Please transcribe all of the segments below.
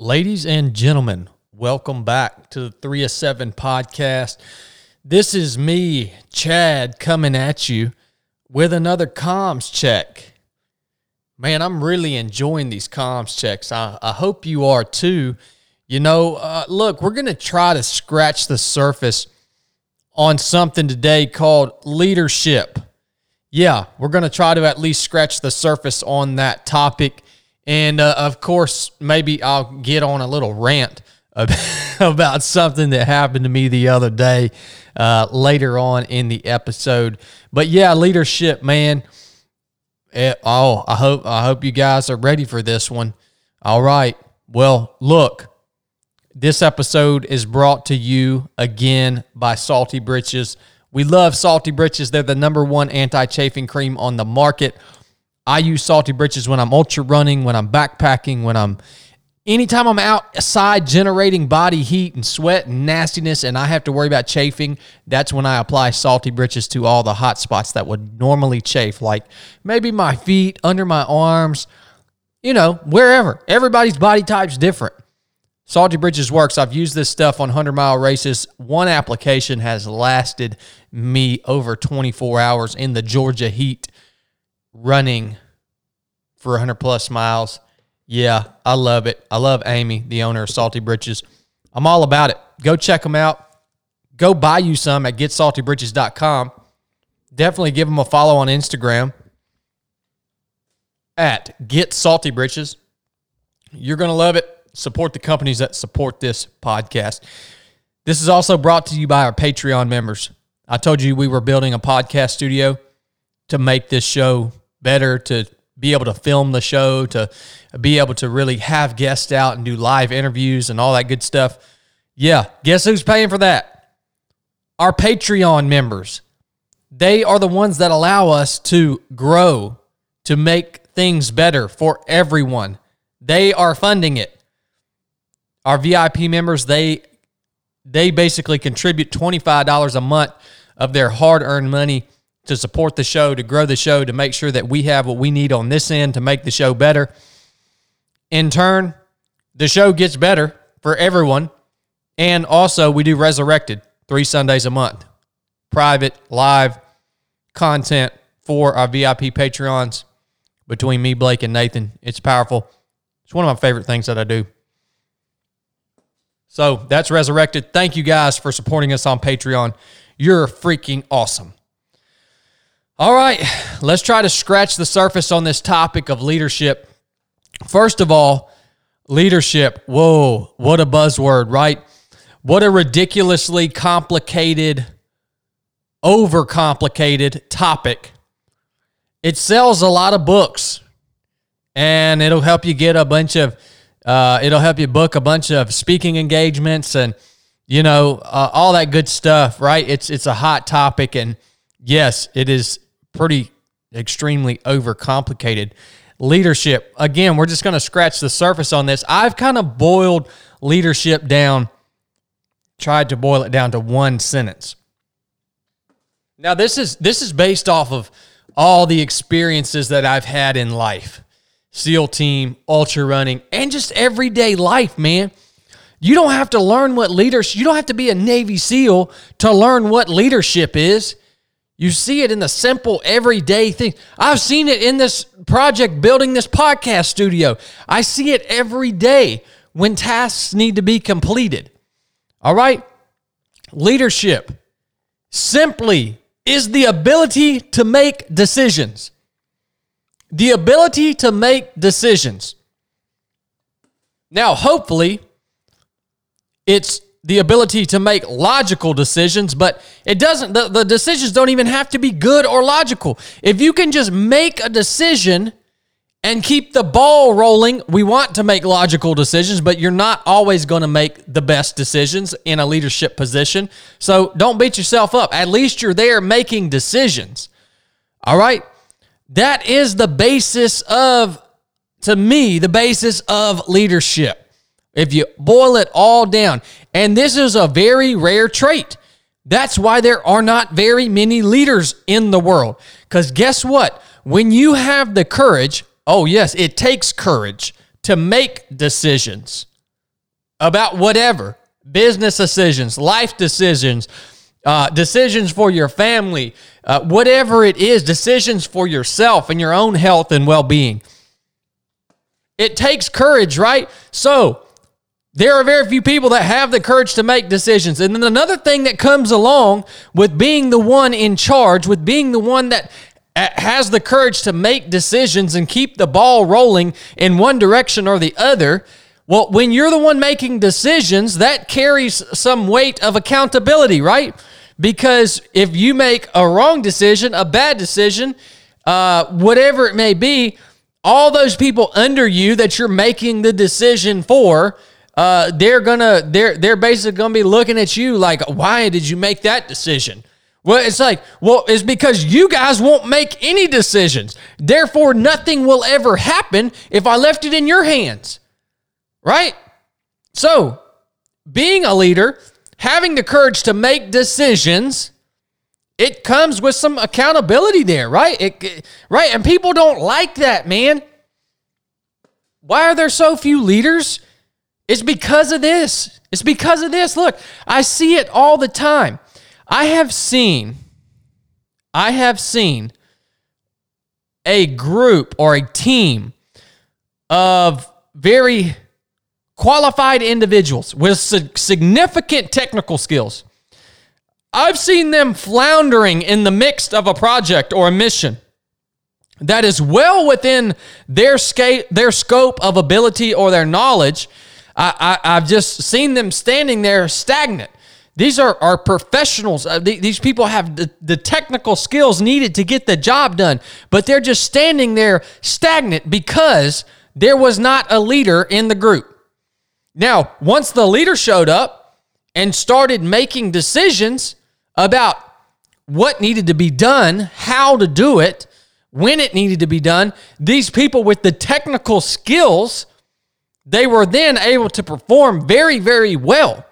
Ladies and gentlemen, welcome back to the 3 of 7 podcast. This is me, Chad, coming at you with another comms check. Man, I'm really enjoying these comms checks. I, I hope you are too. You know, uh, look, we're going to try to scratch the surface on something today called leadership. Yeah, we're going to try to at least scratch the surface on that topic and uh, of course, maybe I'll get on a little rant about something that happened to me the other day uh, later on in the episode. But yeah, leadership, man. It, eh, oh, I hope I hope you guys are ready for this one. All right. Well, look, this episode is brought to you again by Salty Britches. We love Salty Britches. They're the number one anti chafing cream on the market. I use salty britches when I'm ultra running, when I'm backpacking, when I'm anytime I'm outside generating body heat and sweat and nastiness and I have to worry about chafing, that's when I apply salty britches to all the hot spots that would normally chafe, like maybe my feet, under my arms, you know, wherever. Everybody's body type's different. Salty Britches works. I've used this stuff on 100 mile races. One application has lasted me over 24 hours in the Georgia heat running for 100 plus miles. Yeah, I love it. I love Amy, the owner of Salty Britches. I'm all about it. Go check them out. Go buy you some at getsaltybritches.com. Definitely give them a follow on Instagram at Get Salty Britches. You're going to love it. Support the companies that support this podcast. This is also brought to you by our Patreon members. I told you we were building a podcast studio to make this show better to be able to film the show, to be able to really have guests out and do live interviews and all that good stuff. Yeah, guess who's paying for that? Our Patreon members. They are the ones that allow us to grow, to make things better for everyone. They are funding it. Our VIP members, they they basically contribute $25 a month of their hard-earned money to support the show, to grow the show, to make sure that we have what we need on this end to make the show better. In turn, the show gets better for everyone. And also, we do Resurrected three Sundays a month, private, live content for our VIP Patreons between me, Blake, and Nathan. It's powerful. It's one of my favorite things that I do. So that's Resurrected. Thank you guys for supporting us on Patreon. You're freaking awesome. All right, let's try to scratch the surface on this topic of leadership. First of all, leadership. Whoa, what a buzzword, right? What a ridiculously complicated, overcomplicated topic. It sells a lot of books and it'll help you get a bunch of, uh, it'll help you book a bunch of speaking engagements and, you know, uh, all that good stuff, right? It's, it's a hot topic. And yes, it is pretty extremely overcomplicated. Leadership, again, we're just going to scratch the surface on this. I've kind of boiled leadership down, tried to boil it down to one sentence. Now, this is this is based off of all the experiences that I've had in life. SEAL team, ultra running, and just everyday life, man. You don't have to learn what leaders, you don't have to be a Navy SEAL to learn what leadership is. You see it in the simple, everyday thing. I've seen it in this project building this podcast studio. I see it every day when tasks need to be completed. All right? Leadership simply is the ability to make decisions. The ability to make decisions. Now, hopefully, it's the ability to make logical decisions, but it doesn't, the, the decisions don't even have to be good or logical. If you can just make a decision and keep the ball rolling, we want to make logical decisions, but you're not always going to make the best decisions in a leadership position. So don't beat yourself up. At least you're there making decisions. All right. That is the basis of, to me, the basis of leadership. If you boil it all down, and this is a very rare trait. That's why there are not very many leaders in the world. Because guess what? When you have the courage, oh, yes, it takes courage to make decisions. about whatever business decisions, life decisions, uh, decisions for your family, uh, whatever it is, decisions for yourself and your own health and well being. It takes courage, right? So, there are very few people that have the courage to make decisions. And then another thing that comes along with being the one in charge, with being the one that has the courage to make decisions and keep the ball rolling in one direction or the other. Well, when you're the one making decisions, that carries some weight of accountability, right? Because if you make a wrong decision, a bad decision, uh, whatever it may be, all those people under you that you're making the decision for, uh, they're gonna they're they're basically gonna be looking at you like, why did you make that decision? Well, it's like, well, it's because you guys won't make any decisions. Therefore, nothing will ever happen if I left it in your hands. Right? So, being a leader, having the courage to make decisions, it comes with some accountability there, right? It, right? And people don't like that, man. Why are there so few leaders? It's because of this. It's because of this. Look, I see it all the time. I have seen, I have seen a group or a team of very qualified individuals with significant technical skills. I've seen them floundering in the midst of a project or a mission that is well within their, sca- their scope of ability or their knowledge. I, I, I've just seen them standing there stagnant. These are, are professionals. Uh, these people have the, the technical skills needed to get the job done, but they're just standing there stagnant because there was not a leader in the group. Now, once the leader showed up and started making decisions about what needed to be done, how to do it, when it needed to be done, these people with the technical skills, they were then able to perform very, very well.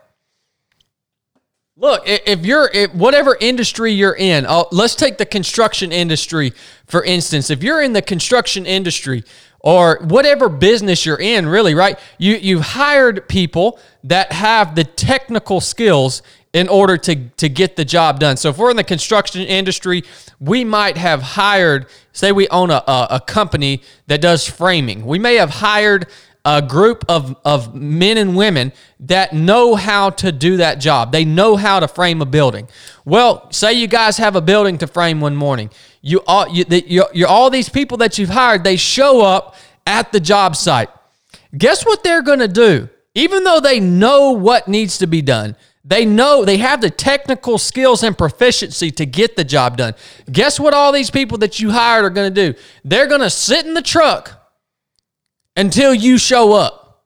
Look, if you're if whatever industry you're in, uh, let's take the construction industry for instance. If you're in the construction industry or whatever business you're in, really, right? You you hired people that have the technical skills in order to to get the job done. So if we're in the construction industry, we might have hired, say we own a, a, a company that does framing. We may have hired a group of, of men and women that know how to do that job. They know how to frame a building. Well, say you guys have a building to frame one morning. You all, you, you, you all these people that you've hired, they show up at the job site. Guess what they're going to do? Even though they know what needs to be done, they know they have the technical skills and proficiency to get the job done. Guess what all these people that you hired are going to do? They're going to sit in the truck until you show up.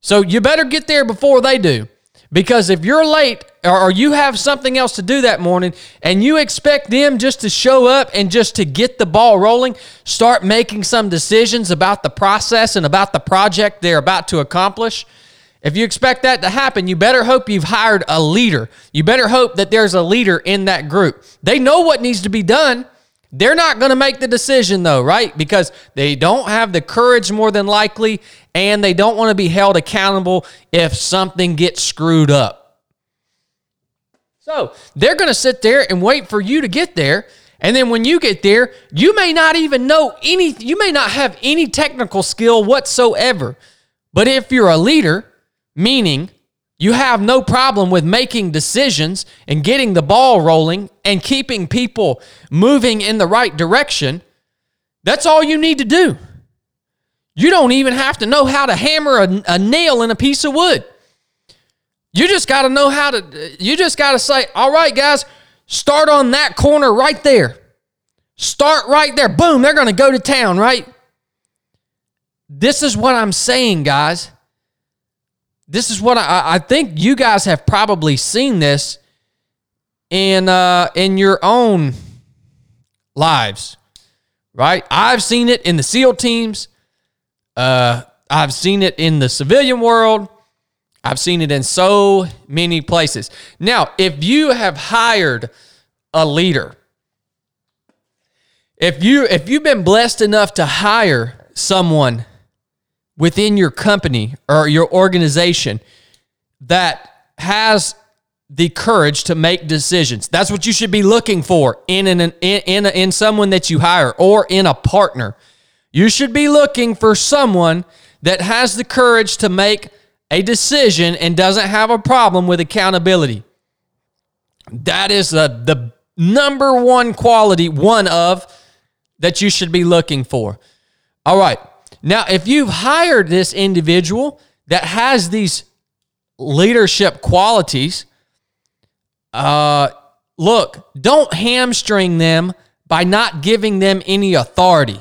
So you better get there before they do. Because if you're late or you have something else to do that morning and you expect them just to show up and just to get the ball rolling, start making some decisions about the process and about the project they're about to accomplish, if you expect that to happen, you better hope you've hired a leader. You better hope that there's a leader in that group. They know what needs to be done. They're not going to make the decision though, right? Because they don't have the courage more than likely, and they don't want to be held accountable if something gets screwed up. So they're going to sit there and wait for you to get there. And then when you get there, you may not even know any, you may not have any technical skill whatsoever. But if you're a leader, meaning you have no problem with making decisions and getting the ball rolling and keeping people moving in the right direction. That's all you need to do. You don't even have to know how to hammer a, a nail in a piece of wood. You just got to know how to, you just got to say, all right, guys, start on that corner right there. Start right there. Boom, they're going to go to town, right? This is what I'm saying, guys this is what I, I think you guys have probably seen this in uh, in your own lives, right? I've seen it in the SEAL teams. Uh, I've seen it in the civilian world. I've seen it in so many places. Now, if you have hired a leader, if you if you've been blessed enough to hire someone within your company or your organization that has the courage to make decisions. That's what you should be looking for in an, in in, in someone that you hire or in a partner. You should be looking for someone that has the courage to make a decision and doesn't have a problem with accountability. That is the, the number one quality, one of, that you should be looking for. All right. Now, if you've hired this individual that has these leadership qualities, uh, look, don't hamstring them by not giving them any authority.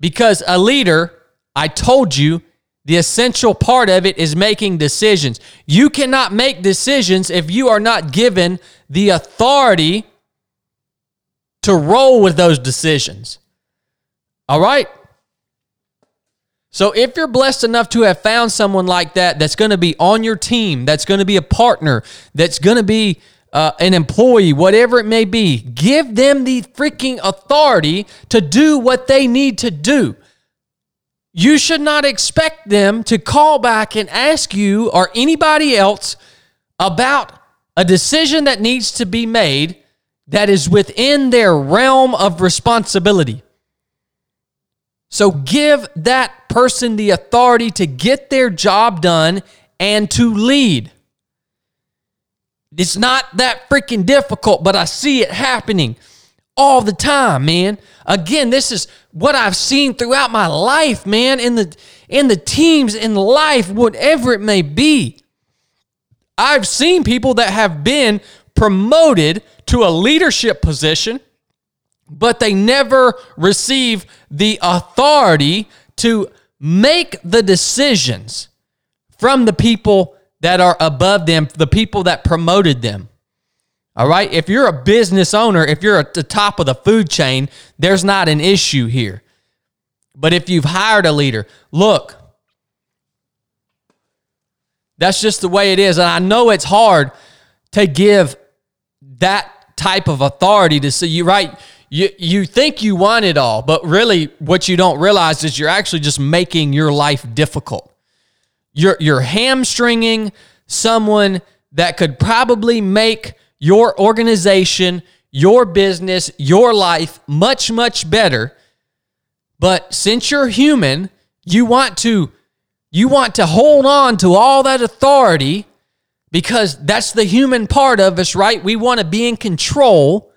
Because a leader, I told you, the essential part of it is making decisions. You cannot make decisions if you are not given the authority to roll with those decisions. All right? So if you're blessed enough to have found someone like that that's going to be on your team, that's going to be a partner, that's going to be uh, an employee, whatever it may be, give them the freaking authority to do what they need to do. You should not expect them to call back and ask you or anybody else about a decision that needs to be made that is within their realm of responsibility. So give that person the authority to get their job done and to lead. It's not that freaking difficult, but I see it happening all the time, man. Again, this is what I've seen throughout my life, man, in the in the teams in life, whatever it may be. I've seen people that have been promoted to a leadership position, but they never receive the authority to make the decisions from the people that are above them, the people that promoted them. All right. If you're a business owner, if you're at the top of the food chain, there's not an issue here. But if you've hired a leader, look, that's just the way it is. And I know it's hard to give that type of authority to see you, right? You, you think you want it all, but really what you don't realize is you're actually just making your life difficult. You're, you're hamstringing someone that could probably make your organization, your business, your life much, much better. But since you're human, you want to you want to hold on to all that authority because that's the human part of us, right? We want to be in control.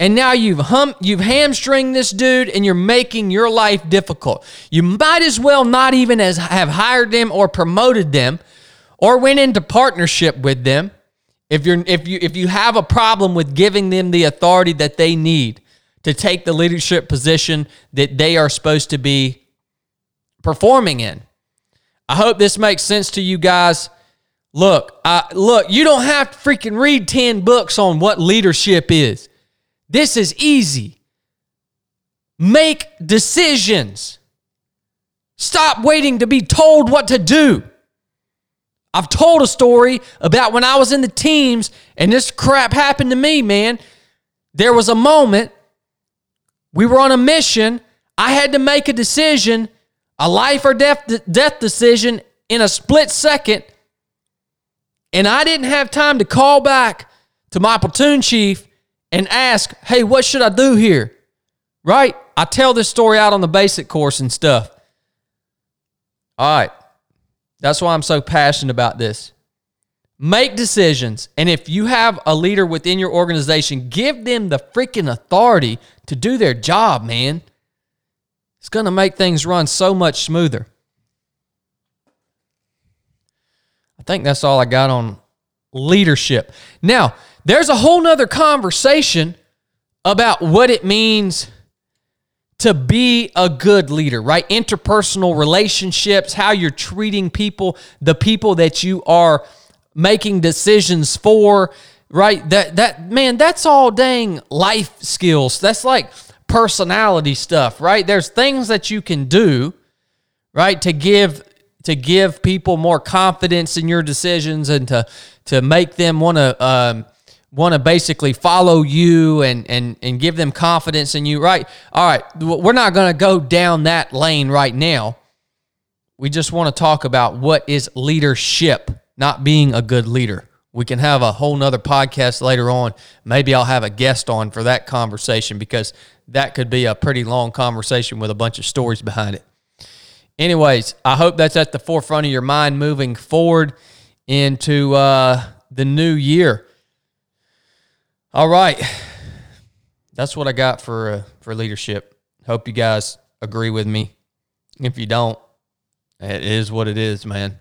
And now you've hum, you've hamstringed this dude and you're making your life difficult. You might as well not even as have hired them or promoted them or went into partnership with them if you're if you if you have a problem with giving them the authority that they need to take the leadership position that they are supposed to be performing in. I hope this makes sense to you guys. Look, I, look, you don't have to freaking read 10 books on what leadership is. This is easy. Make decisions. Stop waiting to be told what to do. I've told a story about when I was in the teams and this crap happened to me, man. There was a moment, we were on a mission. I had to make a decision, a life or death, death decision in a split second. And I didn't have time to call back to my platoon chief and ask, hey, what should I do here? Right? I tell this story out on the basic course and stuff. All right. That's why I'm so passionate about this. Make decisions. And if you have a leader within your organization, give them the freaking authority to do their job, man. It's going to make things run so much smoother. I think that's all I got on leadership. Now, there's a whole nother conversation about what it means to be a good leader, right? Interpersonal relationships, how you're treating people, the people that you are making decisions for, right? That that man, that's all dang life skills. That's like personality stuff, right? There's things that you can do, right, to give to give people more confidence in your decisions and to to make them want to um, want to basically follow you and and and give them confidence in you right all right we're not going to go down that lane right now we just want to talk about what is leadership, not being a good leader. We can have a whole nother podcast later on. Maybe I'll have a guest on for that conversation because that could be a pretty long conversation with a bunch of stories behind it. Anyways, I hope that's at the forefront of your mind moving forward into uh, the new year. All right, that's what I got for uh, for leadership. Hope you guys agree with me. If you don't, it is what it is, man.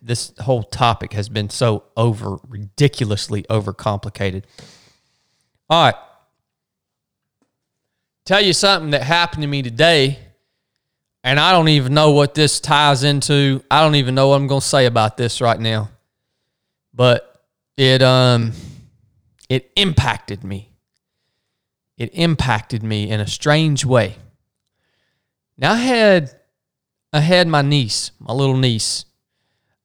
this whole topic has been so over ridiculously overcomplicated. All right. Tell you something that happened to me today, and I don't even know what this ties into. I don't even know what I'm going to say about this right now. But it um it impacted me. It impacted me in a strange way. Now I had I had my niece, my little niece.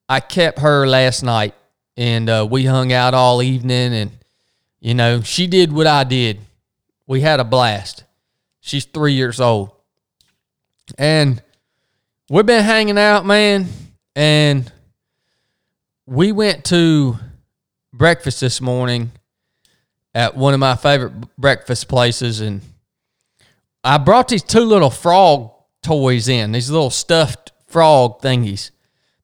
I kept her last night, and uh, we hung out all evening, and you know she did what I did. We had a blast. She's three years old, and we've been hanging out, man. And we went to breakfast this morning at one of my favorite breakfast places, and I brought these two little frog toys in, these little stuffed frog thingies.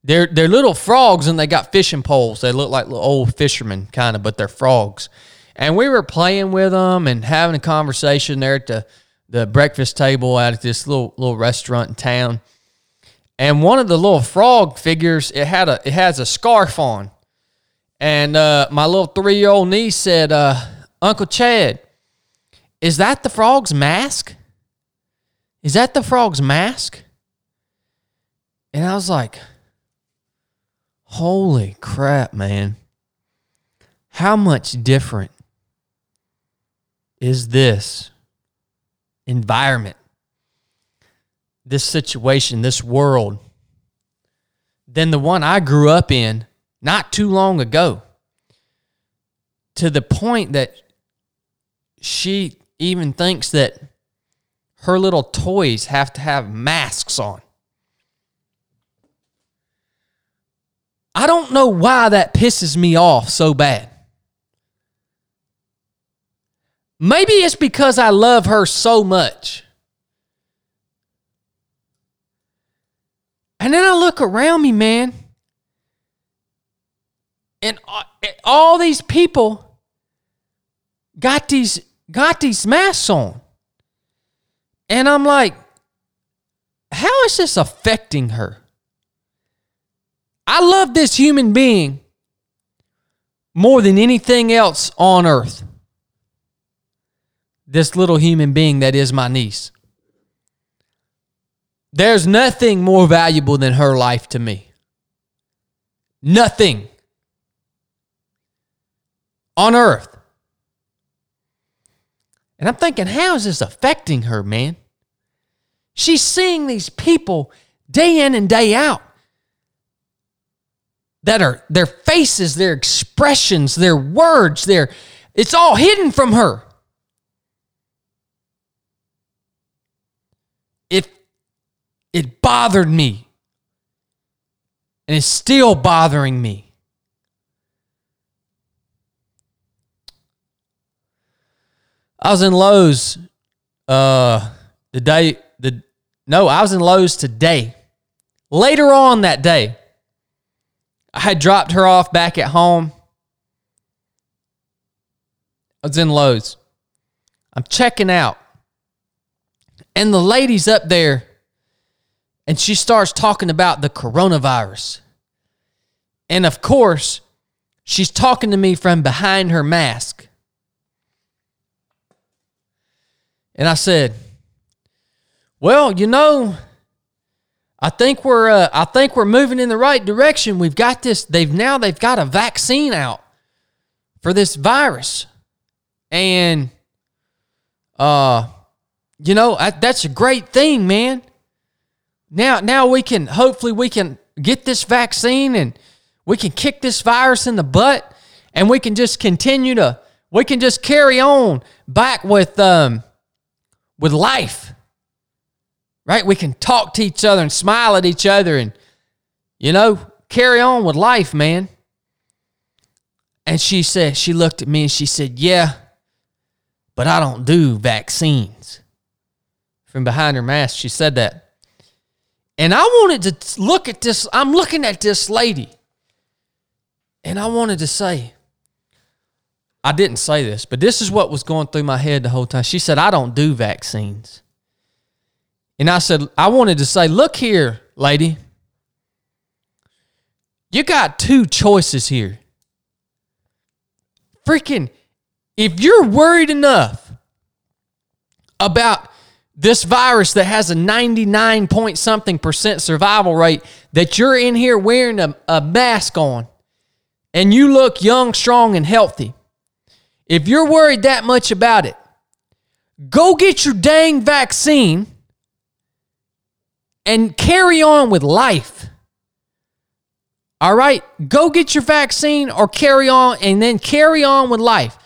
They're they're little frogs and they got fishing poles. They look like old fishermen kind of, but they're frogs. And we were playing with them and having a conversation there at the the breakfast table out at this little little restaurant in town. And one of the little frog figures, it had a it has a scarf on. And uh, my little three year old niece said, uh, Uncle Chad, is that the frog's mask? Is that the frog's mask? And I was like, Holy crap, man. How much different is this environment, this situation, this world than the one I grew up in not too long ago? To the point that she even thinks that her little toys have to have masks on. I don't know why that pisses me off so bad. Maybe it's because I love her so much. And then I look around me, man, and all these people got these got these masks on. And I'm like, how is this affecting her? I love this human being more than anything else on earth. This little human being that is my niece. There's nothing more valuable than her life to me. Nothing on earth. And I'm thinking, how is this affecting her, man? She's seeing these people day in and day out that are their faces, their expressions, their words, their it's all hidden from her. It it bothered me. And it's still bothering me. I was in Lowe's uh, the day the no, I was in Lowe's today. Later on that day, I had dropped her off back at home. I was in Lowe's. I'm checking out. And the lady's up there and she starts talking about the coronavirus. And of course, she's talking to me from behind her mask. And I said, "Well, you know, I think we're uh, I think we're moving in the right direction. We've got this. They've now they've got a vaccine out for this virus, and uh, you know I, that's a great thing, man. Now now we can hopefully we can get this vaccine and we can kick this virus in the butt, and we can just continue to we can just carry on back with um with life. right? We can talk to each other and smile at each other and, you know, carry on with life, man. And she said, she looked at me and she said, Yeah, but I don't do vaccines. From behind her mask, she said that. And I wanted to look at this. I'm looking at this lady. And I wanted to say, I didn't say this, but this is what was going through my head the whole time. She said, I don't do vaccines. And I said, I wanted to say, look here, lady. You got two choices here. Freaking, if you're worried enough about this virus that has a 99 point something percent survival rate that you're in here wearing a, a mask on and you look young, strong, and healthy, if you're worried that much about it, go get your dang vaccine and carry on with life. All right, go get your vaccine or carry on and then carry on with life.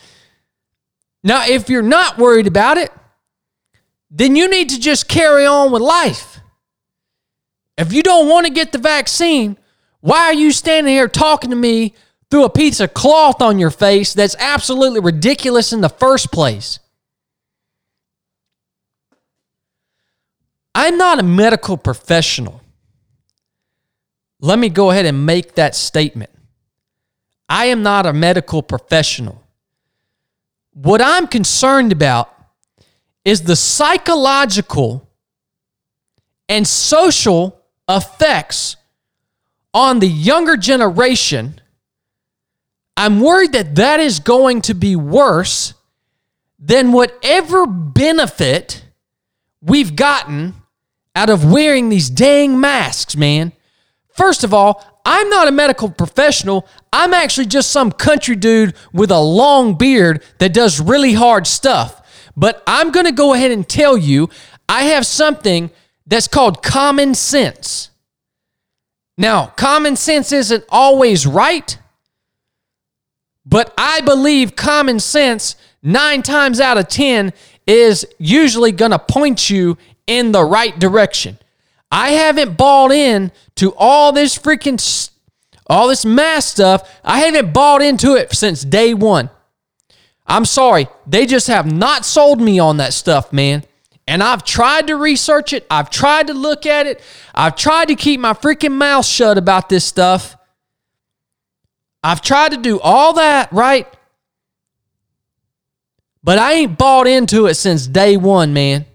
Now, if you're not worried about it, then you need to just carry on with life. If you don't want to get the vaccine, why are you standing here talking to me through a piece of cloth on your face that's absolutely ridiculous in the first place? I'm not a medical professional. Let me go ahead and make that statement. I am not a medical professional. What I'm concerned about is the psychological and social effects on the younger generation I'm worried that that is going to be worse than whatever benefit we've gotten out of wearing these dang masks, man. First of all, I'm not a medical professional. I'm actually just some country dude with a long beard that does really hard stuff. But I'm going to go ahead and tell you I have something that's called common sense. Now, common sense isn't always right, but I believe common sense, nine times out of 10, is usually going to point you in the right direction. I haven't bought in to all this freaking, all this mass stuff. I haven't bought into it since day one. I'm sorry. They just have not sold me on that stuff, man. And I've tried to research it. I've tried to look at it. I've tried to keep my freaking mouth shut about this stuff. I've tried to do all that, right? But I ain't bought into it since day one, man.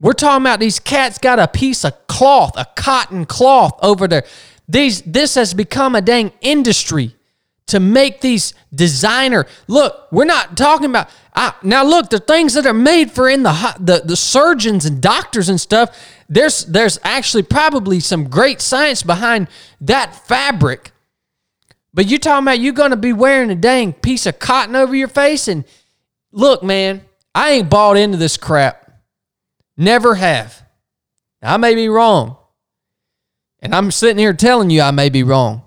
We're talking about these cats got a piece of cloth, a cotton cloth over there. These this has become a dang industry to make these designer. Look, we're not talking about I, now. Look, the things that are made for in the, the the surgeons and doctors and stuff. There's there's actually probably some great science behind that fabric. But you're talking about you're gonna be wearing a dang piece of cotton over your face and look, man, I ain't bought into this crap. Never have. I may be wrong. And I'm sitting here telling you I may be wrong.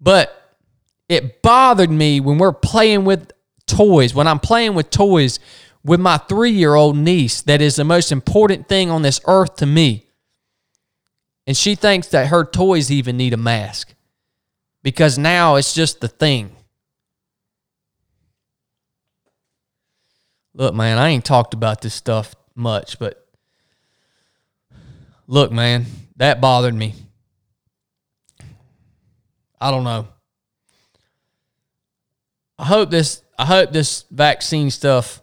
But it bothered me when we're playing with toys, when I'm playing with toys with my three year old niece, that is the most important thing on this earth to me. And she thinks that her toys even need a mask because now it's just the thing. Look, man, I ain't talked about this stuff much, but look, man, that bothered me. I don't know. I hope this I hope this vaccine stuff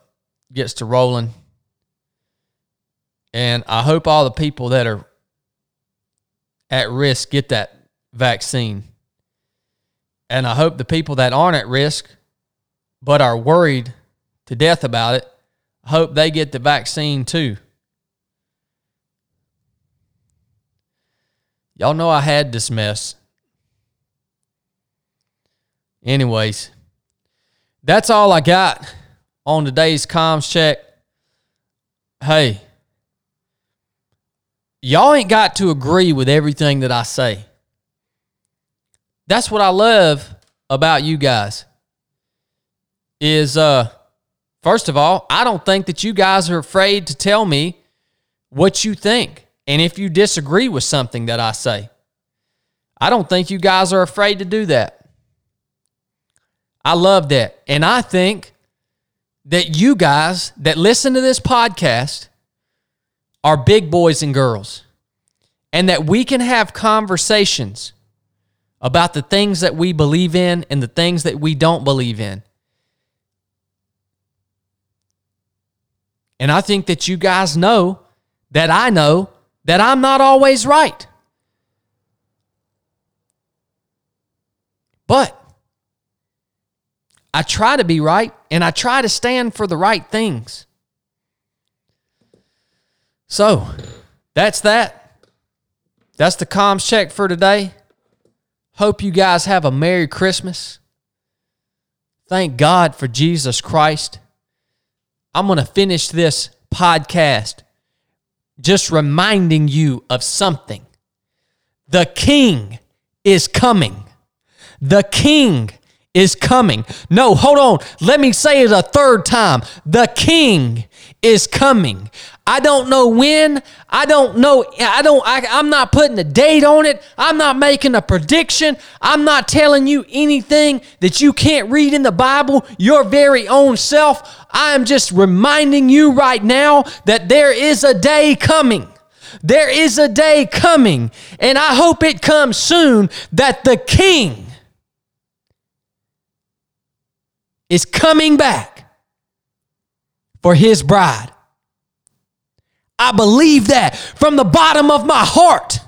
gets to rolling. And I hope all the people that are at risk get that vaccine. And I hope the people that aren't at risk but are worried to death about it hope they get the vaccine too. Y'all know I had this mess. Anyways, that's all I got on today's comms check. Hey, y'all ain't got to agree with everything that I say. That's what I love about you guys. Is uh First of all, I don't think that you guys are afraid to tell me what you think and if you disagree with something that I say. I don't think you guys are afraid to do that. I love that. And I think that you guys that listen to this podcast are big boys and girls and that we can have conversations about the things that we believe in and the things that we don't believe in. And I think that you guys know that I know that I'm not always right. But I try to be right and I try to stand for the right things. So that's that. That's the comms check for today. Hope you guys have a Merry Christmas. Thank God for Jesus Christ. I'm going to finish this podcast just reminding you of something. The King is coming. The King is coming. No, hold on. Let me say it a third time. The King is coming. I don't know when. I don't know. I don't. I, I'm not putting a date on it. I'm not making a prediction. I'm not telling you anything that you can't read in the Bible your very own self. I am just reminding you right now that there is a day coming. There is a day coming, and I hope it comes soon that the King is coming back for his bride. I believe that from the bottom of my heart.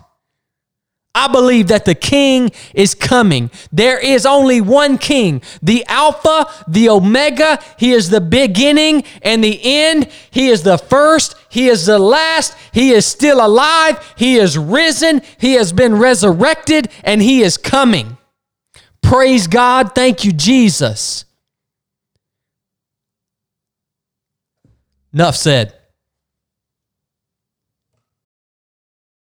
I believe that the king is coming. There is only one king, the Alpha, the Omega. He is the beginning and the end. He is the first. He is the last. He is still alive. He is risen. He has been resurrected and he is coming. Praise God. Thank you, Jesus. Enough said.